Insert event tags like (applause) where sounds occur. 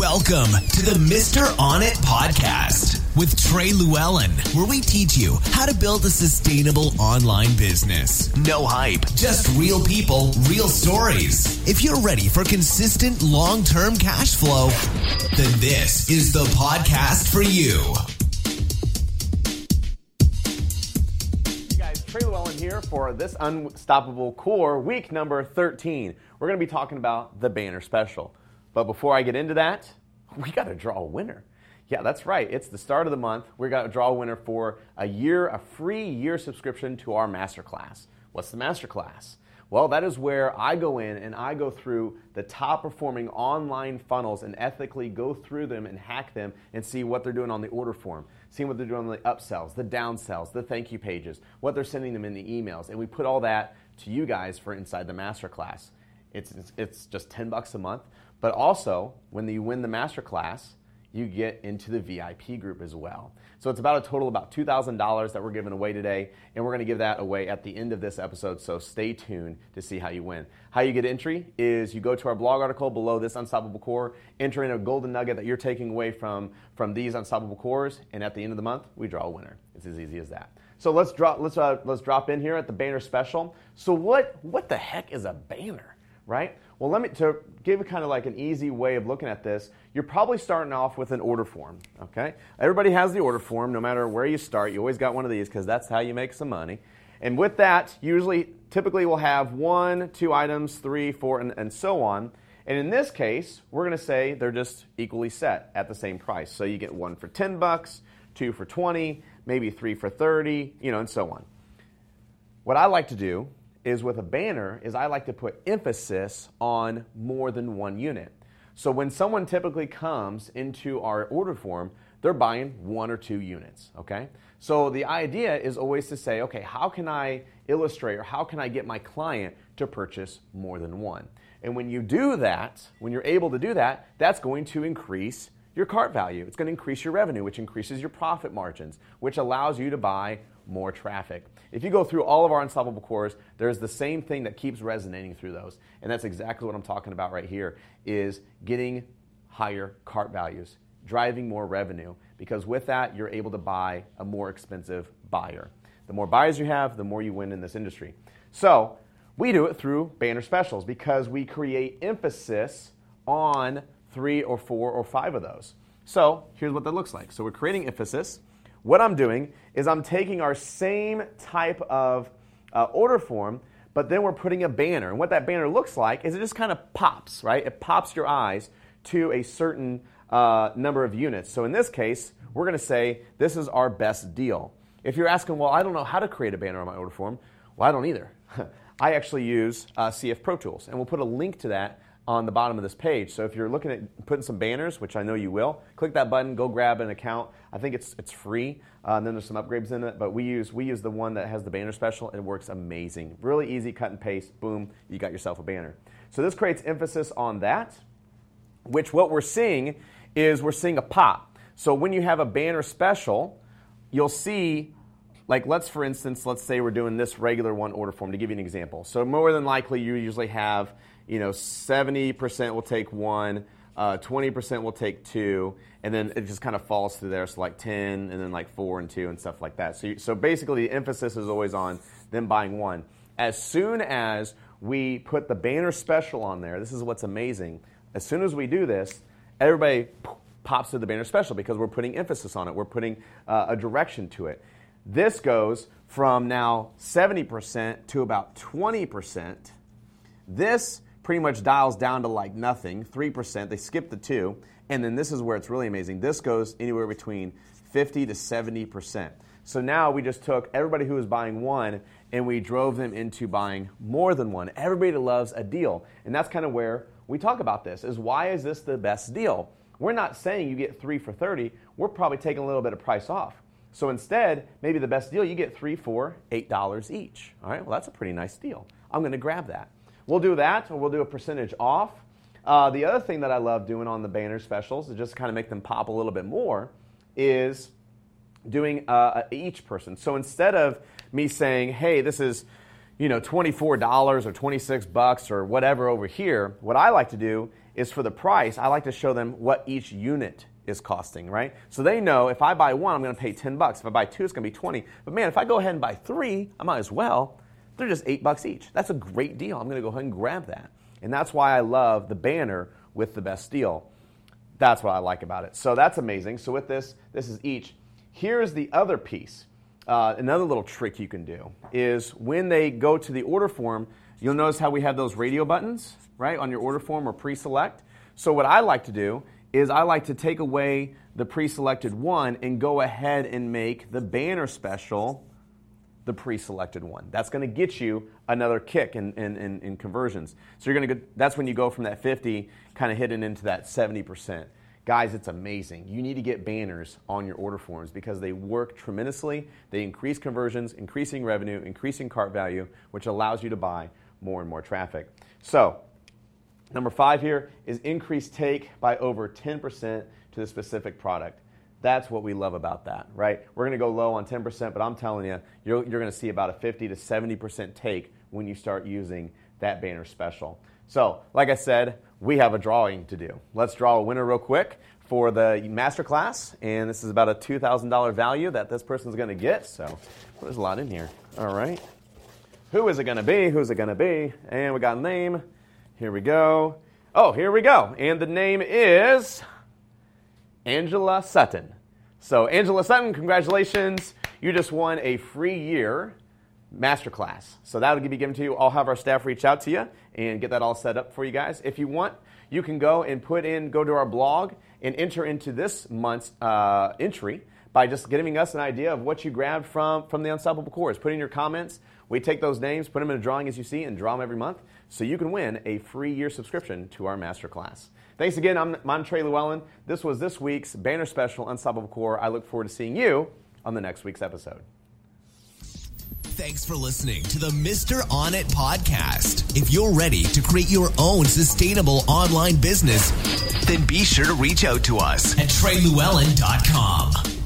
Welcome to the Mr. On It podcast with Trey Lewellen, where we teach you how to build a sustainable online business. No hype, just real people, real stories. If you're ready for consistent long term cash flow, then this is the podcast for you. Hey guys, Trey Lewellen here for this Unstoppable Core week number 13. We're going to be talking about the banner special. But before I get into that, (laughs) we got to draw a winner. Yeah, that's right. It's the start of the month. We're going to draw a winner for a year, a free year subscription to our masterclass. What's the masterclass? Well, that is where I go in and I go through the top performing online funnels and ethically go through them and hack them and see what they're doing on the order form, seeing what they're doing on the upsells, the downsells, the thank you pages, what they're sending them in the emails. And we put all that to you guys for inside the masterclass. It's, it's, it's just 10 bucks a month. But also, when you win the masterclass, you get into the VIP group as well. So it's about a total about $2,000 that we're giving away today, and we're going to give that away at the end of this episode. So stay tuned to see how you win. How you get entry is you go to our blog article below this Unstoppable Core, enter in a golden nugget that you're taking away from from these Unstoppable Cores, and at the end of the month, we draw a winner. It's as easy as that. So let's drop let's uh, let's drop in here at the banner special. So what what the heck is a banner, right? Well, let me to give kind of like an easy way of looking at this. You're probably starting off with an order form. Okay, everybody has the order form. No matter where you start, you always got one of these because that's how you make some money. And with that, usually, typically, we'll have one, two items, three, four, and, and so on. And in this case, we're going to say they're just equally set at the same price. So you get one for 10 bucks, two for 20, maybe three for 30, you know, and so on. What I like to do is with a banner is I like to put emphasis on more than one unit. So when someone typically comes into our order form, they're buying one or two units, okay? So the idea is always to say, okay, how can I illustrate or how can I get my client to purchase more than one? And when you do that, when you're able to do that, that's going to increase your cart value. It's going to increase your revenue, which increases your profit margins, which allows you to buy more traffic. If you go through all of our unstoppable cores, there's the same thing that keeps resonating through those. And that's exactly what I'm talking about right here is getting higher cart values, driving more revenue because with that you're able to buy a more expensive buyer. The more buyers you have, the more you win in this industry. So, we do it through banner specials because we create emphasis on 3 or 4 or 5 of those. So, here's what that looks like. So, we're creating emphasis what I'm doing is I'm taking our same type of uh, order form, but then we're putting a banner. And what that banner looks like is it just kind of pops, right? It pops your eyes to a certain uh, number of units. So in this case, we're going to say this is our best deal. If you're asking, well, I don't know how to create a banner on my order form, well, I don't either. (laughs) I actually use uh, CF Pro Tools, and we'll put a link to that on the bottom of this page. So if you're looking at putting some banners, which I know you will, click that button, go grab an account. I think it's it's free, uh, and then there's some upgrades in it. But we use we use the one that has the banner special. It works amazing, really easy, cut and paste. Boom, you got yourself a banner. So this creates emphasis on that, which what we're seeing is we're seeing a pop. So when you have a banner special, you'll see like let's for instance let's say we're doing this regular one order form to give you an example so more than likely you usually have you know, 70% will take one, uh, 20% will take two, and then it just kind of falls through there. So like 10, and then like four and two, and stuff like that. So, you, so basically, the emphasis is always on them buying one. As soon as we put the banner special on there, this is what's amazing. As soon as we do this, everybody pops to the banner special because we're putting emphasis on it. We're putting uh, a direction to it. This goes from now 70% to about 20%. This pretty much dials down to like nothing, 3%. They skip the two. And then this is where it's really amazing. This goes anywhere between 50 to 70%. So now we just took everybody who was buying one and we drove them into buying more than one. Everybody loves a deal. And that's kind of where we talk about this is why is this the best deal? We're not saying you get 3 for 30. We're probably taking a little bit of price off. So instead, maybe the best deal you get 3 for $8 each. All right? Well, that's a pretty nice deal. I'm going to grab that. We'll do that, or we'll do a percentage off. Uh, the other thing that I love doing on the banner specials, to just kind of make them pop a little bit more, is doing uh, each person. So instead of me saying, "Hey, this is you know $24 or 26 bucks or whatever over here," what I like to do is for the price, I like to show them what each unit is costing, right? So they know if I buy one, I'm going to pay 10 bucks. If I buy two, it's going to be 20. But man, if I go ahead and buy three, I might as well. They're just 8 bucks each. That's a great deal. I'm going to go ahead and grab that. And that's why I love the banner with the best deal. That's what I like about it. So that's amazing. So with this, this is each. Here's the other piece. Uh, another little trick you can do is when they go to the order form, you'll notice how we have those radio buttons, right, on your order form or pre-select. So what I like to do is I like to take away the pre-selected one and go ahead and make the banner special the pre-selected one. That's going to get you another kick in, in, in, in conversions. So you're going to that's when you go from that 50 kind of hitting into that 70%. Guys, it's amazing. You need to get banners on your order forms because they work tremendously. They increase conversions, increasing revenue, increasing cart value, which allows you to buy more and more traffic. So, number five here is increase take by over 10% to the specific product. That's what we love about that, right? We're going to go low on 10%, but I'm telling you, you're, you're going to see about a 50 to 70% take when you start using that banner special. So, like I said, we have a drawing to do. Let's draw a winner real quick for the masterclass, and this is about a $2,000 value that this person's going to get. So, there's a lot in here. All right. Who is it going to be? Who's it going to be? And we got a name. Here we go. Oh, here we go. And the name is Angela Sutton. So, Angela Sutton, congratulations. You just won a free year masterclass. So, that'll be given to you. I'll have our staff reach out to you and get that all set up for you guys. If you want, you can go and put in, go to our blog and enter into this month's uh, entry by just giving us an idea of what you grabbed from, from the Unstoppable Course. Put in your comments. We take those names, put them in a drawing as you see, and draw them every month so you can win a free year subscription to our masterclass. Thanks again. I'm, Trey Lewellen. This was this week's banner special, Unstoppable Core. I look forward to seeing you on the next week's episode. Thanks for listening to the Mr. On It podcast. If you're ready to create your own sustainable online business, then be sure to reach out to us at treylewellen.com.